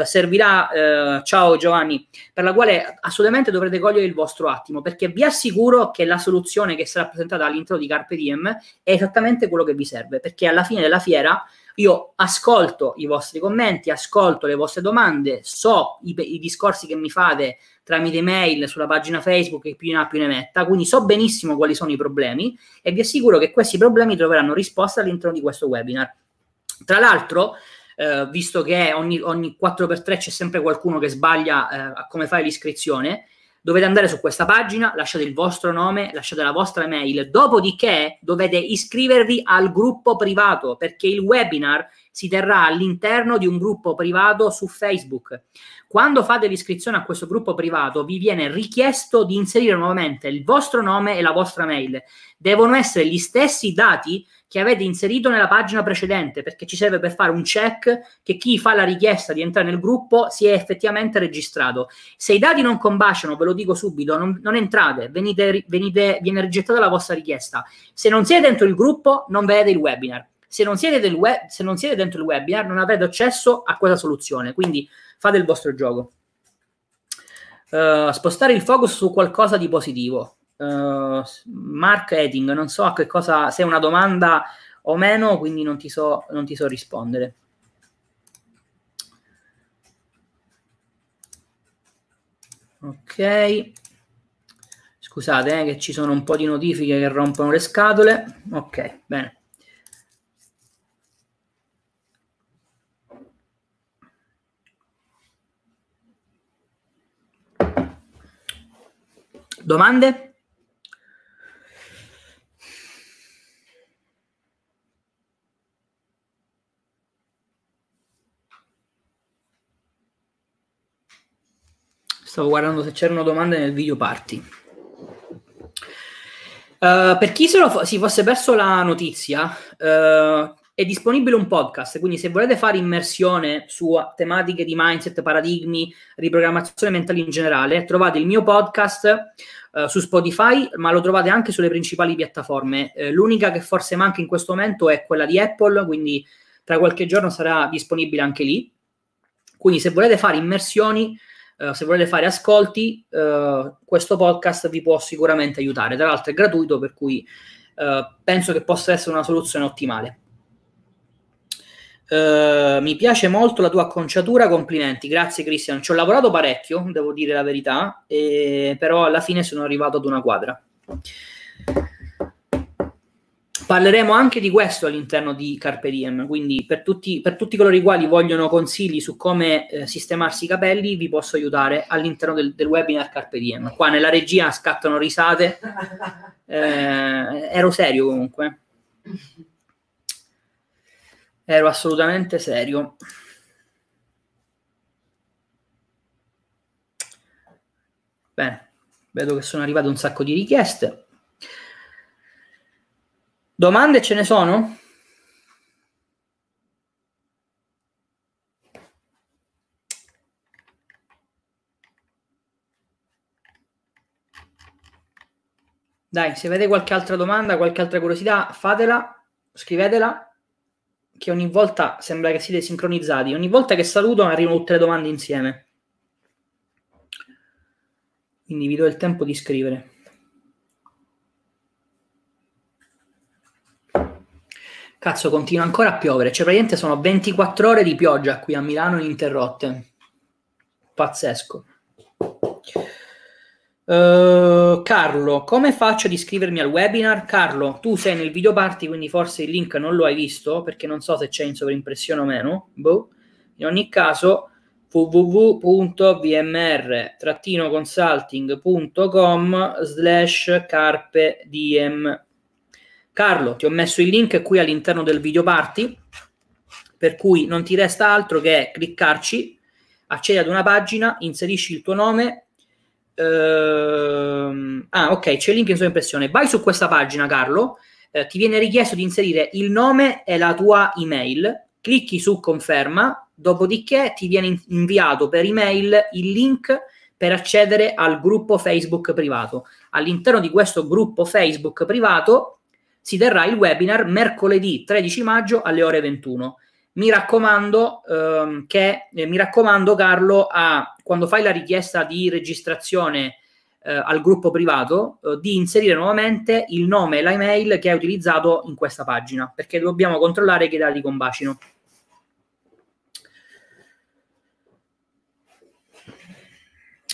eh, servirà, eh, ciao Giovanni, per la quale assolutamente dovrete cogliere il vostro attimo, perché vi assicuro che la soluzione che sarà presentata all'interno di Carpe Diem è esattamente quello che vi serve, perché alla fine della fiera io ascolto i vostri commenti, ascolto le vostre domande, so i, i discorsi che mi fate tramite mail sulla pagina Facebook che più ne ha più ne metta, quindi so benissimo quali sono i problemi e vi assicuro che questi problemi troveranno risposta all'interno di questo webinar. Tra l'altro, eh, visto che ogni, ogni 4x3 c'è sempre qualcuno che sbaglia eh, come fare l'iscrizione, dovete andare su questa pagina, lasciate il vostro nome, lasciate la vostra email, dopodiché dovete iscrivervi al gruppo privato perché il webinar si terrà all'interno di un gruppo privato su Facebook. Quando fate l'iscrizione a questo gruppo privato vi viene richiesto di inserire nuovamente il vostro nome e la vostra mail. Devono essere gli stessi dati che avete inserito nella pagina precedente, perché ci serve per fare un check che chi fa la richiesta di entrare nel gruppo si è effettivamente registrato. Se i dati non combaciano, ve lo dico subito, non, non entrate, venite, venite, viene rigettata la vostra richiesta. Se non siete dentro il gruppo, non vedete il webinar. Se non, siete web, se non siete dentro il webinar, non avrete accesso a quella soluzione. Quindi fate il vostro gioco. Uh, spostare il focus su qualcosa di positivo. Uh, marketing, non so a che cosa, se è una domanda o meno, quindi non ti so, non ti so rispondere. Ok. Scusate eh, che ci sono un po' di notifiche che rompono le scatole. Ok, bene. Domande? Stavo guardando se c'erano domande nel video party. Uh, per chi lo, si fosse perso la notizia, uh, è disponibile un podcast, quindi se volete fare immersione su tematiche di mindset, paradigmi, riprogrammazione mentale in generale, trovate il mio podcast uh, su Spotify, ma lo trovate anche sulle principali piattaforme. l'unica che forse manca in questo momento è quella di Apple, quindi tra qualche giorno sarà disponibile anche lì. Quindi se volete fare immersioni, Uh, se volete fare ascolti, uh, questo podcast vi può sicuramente aiutare. Tra l'altro è gratuito, per cui uh, penso che possa essere una soluzione ottimale. Mi piace molto la tua acconciatura, complimenti, grazie Cristian. Ci ho lavorato parecchio, devo dire la verità, e, però alla fine sono arrivato ad una quadra. Parleremo anche di questo all'interno di Carpe Diem, quindi per tutti, per tutti coloro i quali vogliono consigli su come eh, sistemarsi i capelli, vi posso aiutare all'interno del, del, webinar Carpe Diem. Qua nella regia scattano risate, eh, ero serio comunque. Ero assolutamente serio. Bene, vedo che sono arrivate un sacco di richieste. Domande ce ne sono? Dai, se avete qualche altra domanda, qualche altra curiosità, fatela, scrivetela, che ogni volta sembra che siete sincronizzati. Ogni volta che saluto arrivano tutte le domande insieme. Quindi vi do il tempo di scrivere. Cazzo, continua ancora a piovere. Cioè, praticamente sono 24 ore di pioggia qui a Milano ininterrotte. Pazzesco. Uh, Carlo, come faccio ad iscrivermi al webinar? Carlo, tu sei nel video party, quindi forse il link non lo hai visto, perché non so se c'è in sovrimpressione o meno. Boh. In ogni caso, www.vmr-consulting.com slash carpe diem Carlo, ti ho messo il link qui all'interno del video party, per cui non ti resta altro che cliccarci, accedi ad una pagina, inserisci il tuo nome. Ehm, ah, ok, c'è il link in sua impressione. Vai su questa pagina, Carlo. Eh, ti viene richiesto di inserire il nome e la tua email. Clicchi su conferma, dopodiché ti viene inviato per email il link per accedere al gruppo Facebook privato. All'interno di questo gruppo Facebook privato si terrà il webinar mercoledì 13 maggio alle ore 21. Mi raccomando ehm, che eh, mi raccomando Carlo a quando fai la richiesta di registrazione eh, al gruppo privato eh, di inserire nuovamente il nome e l'email che hai utilizzato in questa pagina perché dobbiamo controllare che i dati combacino.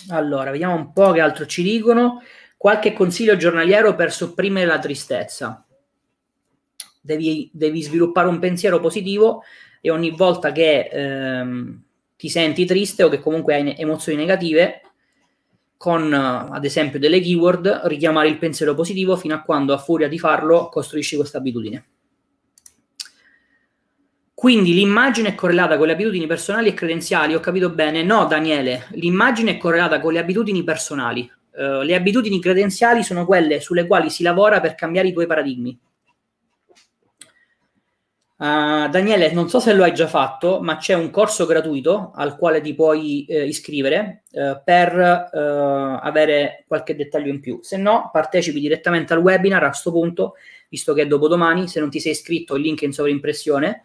Allora, vediamo un po' che altro ci dicono. Qualche consiglio giornaliero per sopprimere la tristezza. devi, devi sviluppare un pensiero positivo e ogni volta che ehm, ti senti triste o che comunque hai emozioni negative, con ad esempio delle keyword, richiamare il pensiero positivo fino a quando a furia di farlo costruisci questa abitudine. Quindi l'immagine è correlata con le abitudini personali e credenziali, ho capito bene? No, Daniele, l'immagine è correlata con le abitudini personali. Uh, le abitudini credenziali sono quelle sulle quali si lavora per cambiare i tuoi paradigmi. Uh, Daniele, non so se lo hai già fatto, ma c'è un corso gratuito al quale ti puoi eh, iscrivere eh, per eh, avere qualche dettaglio in più. Se no, partecipi direttamente al webinar a questo punto, visto che è dopodomani. Se non ti sei iscritto, il link è in sovrimpressione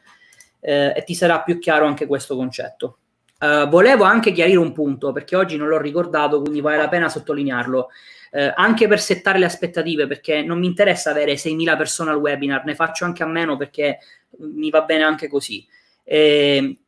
eh, e ti sarà più chiaro anche questo concetto. Uh, volevo anche chiarire un punto perché oggi non l'ho ricordato, quindi vale la pena sottolinearlo eh, anche per settare le aspettative, perché non mi interessa avere 6.000 persone al webinar, ne faccio anche a meno perché mi va bene anche così. Eh,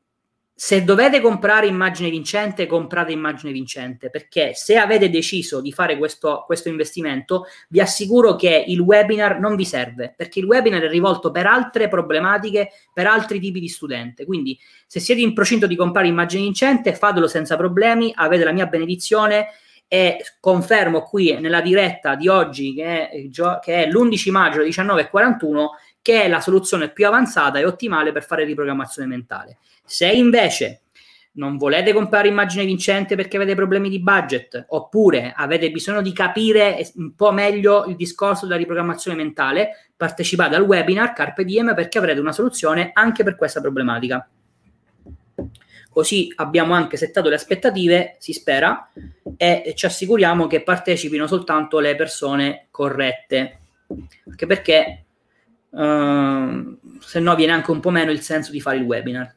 se dovete comprare immagine vincente, comprate immagine vincente, perché se avete deciso di fare questo, questo, investimento, vi assicuro che il webinar non vi serve, perché il webinar è rivolto per altre problematiche, per altri tipi di studente. Quindi se siete in procinto di comprare immagine vincente, fatelo senza problemi, avete la mia benedizione e confermo qui nella diretta di oggi, che è, che è l'11 maggio alle 19.41, che è la soluzione più avanzata e ottimale per fare riprogrammazione mentale. Se invece non volete comprare immagine vincente perché avete problemi di budget, oppure avete bisogno di capire un po' meglio il discorso della riprogrammazione mentale, partecipate al webinar Carpe Diem perché avrete una soluzione anche per questa problematica. Così abbiamo anche settato le aspettative, si spera, e ci assicuriamo che partecipino soltanto le persone corrette. Anche perché uh, se no viene anche un po' meno il senso di fare il webinar.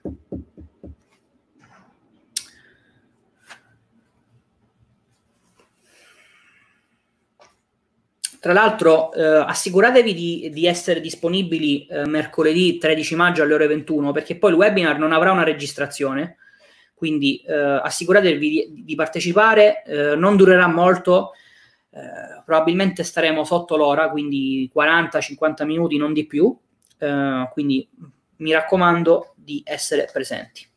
Tra l'altro, eh, assicuratevi di, di, essere disponibili eh, mercoledì 13 maggio alle ore 21, perché poi il webinar non avrà una registrazione, quindi eh, assicuratevi di, di partecipare, eh, non durerà molto, eh, probabilmente staremo sotto l'ora, quindi 40-50 minuti, non di più, eh, quindi mi raccomando di essere presenti.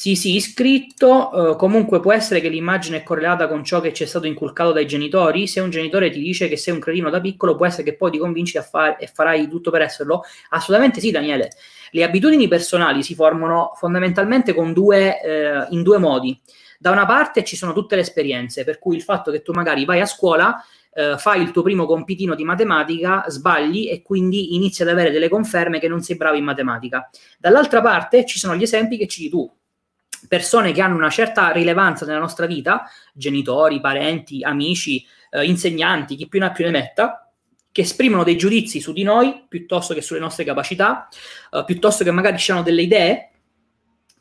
Sì, sì, iscritto. Uh, comunque può essere che l'immagine è correlata con ciò che ci è stato inculcato dai genitori. Se un genitore ti dice che sei un cretino da piccolo, può essere che poi ti convinci a fare e farai tutto per esserlo? Assolutamente sì, Daniele. Le abitudini personali si formano fondamentalmente due, eh, in due modi. Da una parte ci sono tutte le esperienze, per cui il fatto che tu magari vai a scuola Uh, fai il tuo primo compitino di matematica, sbagli e quindi inizi ad avere delle conferme che non sei bravo in matematica. Dall'altra parte ci sono gli esempi che ci tu persone che hanno una certa rilevanza nella nostra vita, genitori, parenti, amici, eh, insegnanti, chi più ne ha più ne metta, che esprimono dei giudizi su di noi piuttosto che sulle nostre capacità, eh, piuttosto che magari ci hanno delle idee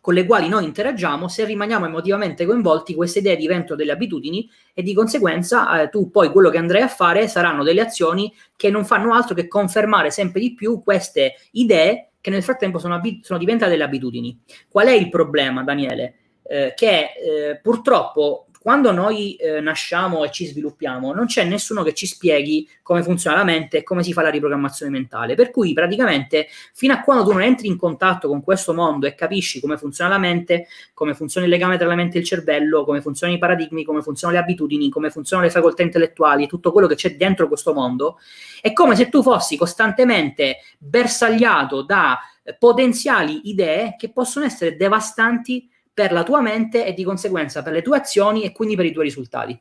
con le quali noi interagiamo, se rimaniamo emotivamente coinvolti, queste idee diventano delle abitudini e di conseguenza eh, tu poi quello che andrai a fare saranno delle azioni che non fanno altro che confermare sempre di più queste idee che nel frattempo sono, abit- sono diventate delle abitudini. Qual è il problema, Daniele? Eh, che eh, purtroppo quando noi eh, nasciamo e ci sviluppiamo, non c'è nessuno che ci spieghi come funziona la mente e come si fa la riprogrammazione mentale. Per cui praticamente fino a quando tu non entri in contatto con questo mondo e capisci come funziona la mente, come funziona il legame tra la mente e il cervello, come funzionano i paradigmi, come funzionano le abitudini, come funzionano le facoltà intellettuali, tutto quello che c'è dentro questo mondo, è come se tu fossi costantemente bersagliato da potenziali idee che possono essere devastanti per la tua mente e di conseguenza per le tue azioni e quindi per i tuoi risultati.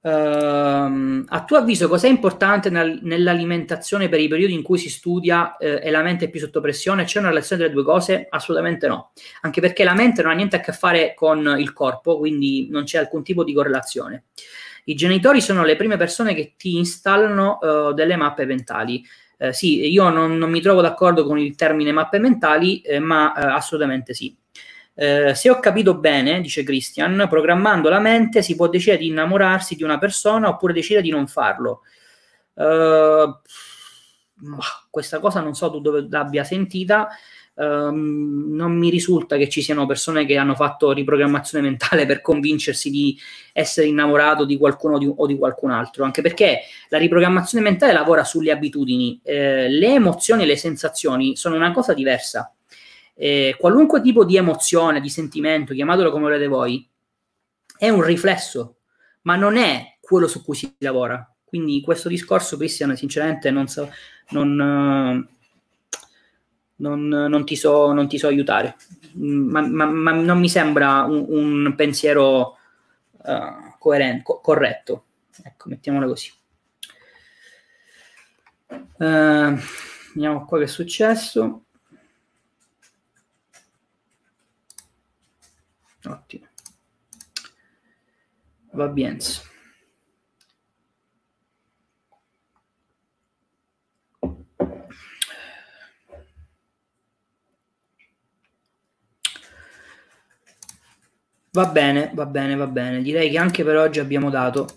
Uh, a tuo avviso, cos'è importante nel, nell'alimentazione per i periodi in cui si studia eh, e la mente è più sotto pressione? C'è una relazione tra le due cose? Assolutamente no, anche perché la mente non ha niente a che fare con il corpo, quindi non c'è alcun tipo di correlazione. I genitori sono le prime persone che ti installano uh, delle mappe mentali. Eh, sì, io non, non, mi trovo d'accordo con il termine mappe mentali, eh, ma eh, assolutamente sì. Eh, se ho capito bene, dice Christian, programmando la mente si può decidere di innamorarsi di una persona oppure decidere di non farlo. Uh, questa cosa non so tu dove l'abbia sentita. Um, non mi risulta che ci siano persone che hanno fatto riprogrammazione mentale per convincersi di essere innamorato di qualcuno di, o di qualcun altro, anche perché la riprogrammazione mentale lavora sulle abitudini, eh, le emozioni e le sensazioni sono una cosa diversa. Eh, qualunque tipo di emozione, di sentimento, chiamatelo come volete voi, è un riflesso, ma non è quello su cui si lavora. Quindi questo discorso, Cristian, sinceramente non so, non, non, non, ti, so, non ti so aiutare, ma, ma, ma non mi sembra un, un pensiero uh, coerente, co- corretto. Ecco, mettiamola così. Uh, vediamo qua che è successo. Ottimo. Va bene. Va bene, va bene, va bene. Direi che anche per oggi abbiamo dato.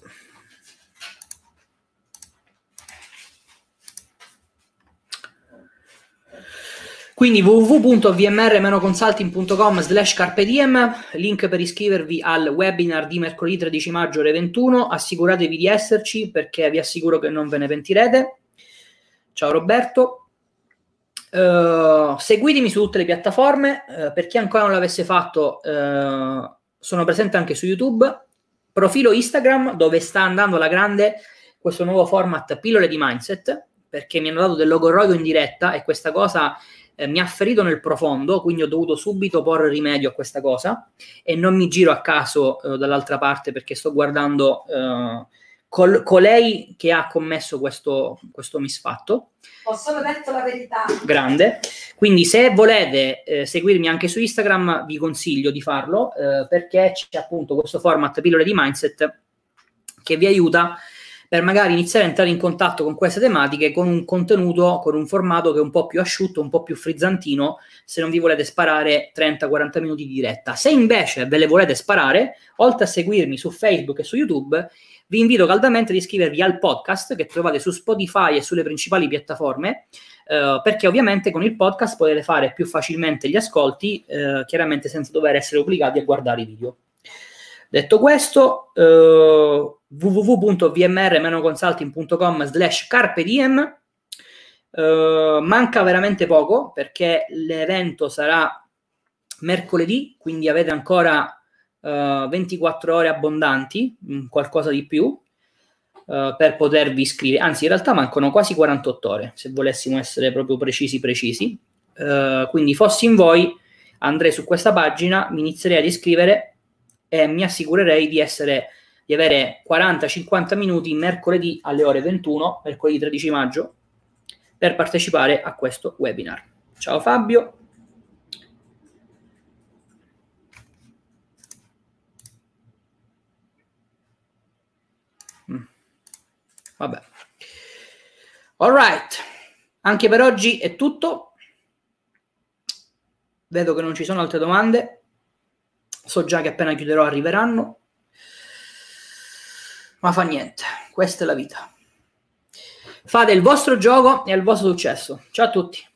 Quindi www.vmr-consulting.com slash carpediem, link per iscrivervi al webinar di mercoledì 13 maggio ore 21, assicuratevi di esserci perché vi assicuro che non ve ne pentirete. Ciao Roberto. Uh, seguitemi su tutte le piattaforme, uh, per chi ancora non l'avesse fatto uh, sono presente anche su YouTube, profilo Instagram dove sta andando alla grande questo nuovo format pillole di mindset, perché mi hanno dato del logorroico in diretta e questa cosa eh, mi ha ferito nel profondo, quindi ho dovuto subito porre rimedio a questa cosa. E non mi giro a caso eh, dall'altra parte perché sto guardando eh, col, colei che ha commesso questo, questo misfatto. Ho solo detto la verità. Grande. Quindi se volete eh, seguirmi anche su Instagram vi consiglio di farlo eh, perché c'è appunto questo format pillole di mindset che vi aiuta per magari iniziare a entrare in contatto con queste tematiche con un contenuto, con un formato che è un po' più asciutto, un po' più frizzantino, se non vi volete sparare 30-40 minuti di diretta. Se invece ve le volete sparare, oltre a seguirmi su Facebook e su YouTube, vi invito caldamente ad iscrivervi al podcast che trovate su Spotify e sulle principali piattaforme, eh, perché ovviamente con il podcast potete fare più facilmente gli ascolti, eh, chiaramente senza dover essere obbligati a guardare i video. Detto questo, eh, www.vmr-consulting.com slash carpe diem Uh, manca veramente poco perché l'evento sarà mercoledì, quindi avete ancora uh, eh, 24 ore abbondanti, mm, qualcosa di più, uh, per potervi iscrivere. Anzi, in realtà mancano quasi 48 ore, se volessimo essere proprio precisi precisi. Uh, quindi fossi in voi, andrei su questa pagina, mi inizierei ad iscrivere e mi assicurerei di essere di avere 40-50 minuti mercoledì alle ore 21, mercoledì 13 maggio, per partecipare a questo webinar. Ciao Fabio. Vabbè. All right. Anche per oggi è tutto. Vedo che non ci sono altre domande. So già che appena chiuderò arriveranno. Ma fa niente. Questa è la vita. Fate il vostro gioco e il vostro successo. Ciao a tutti.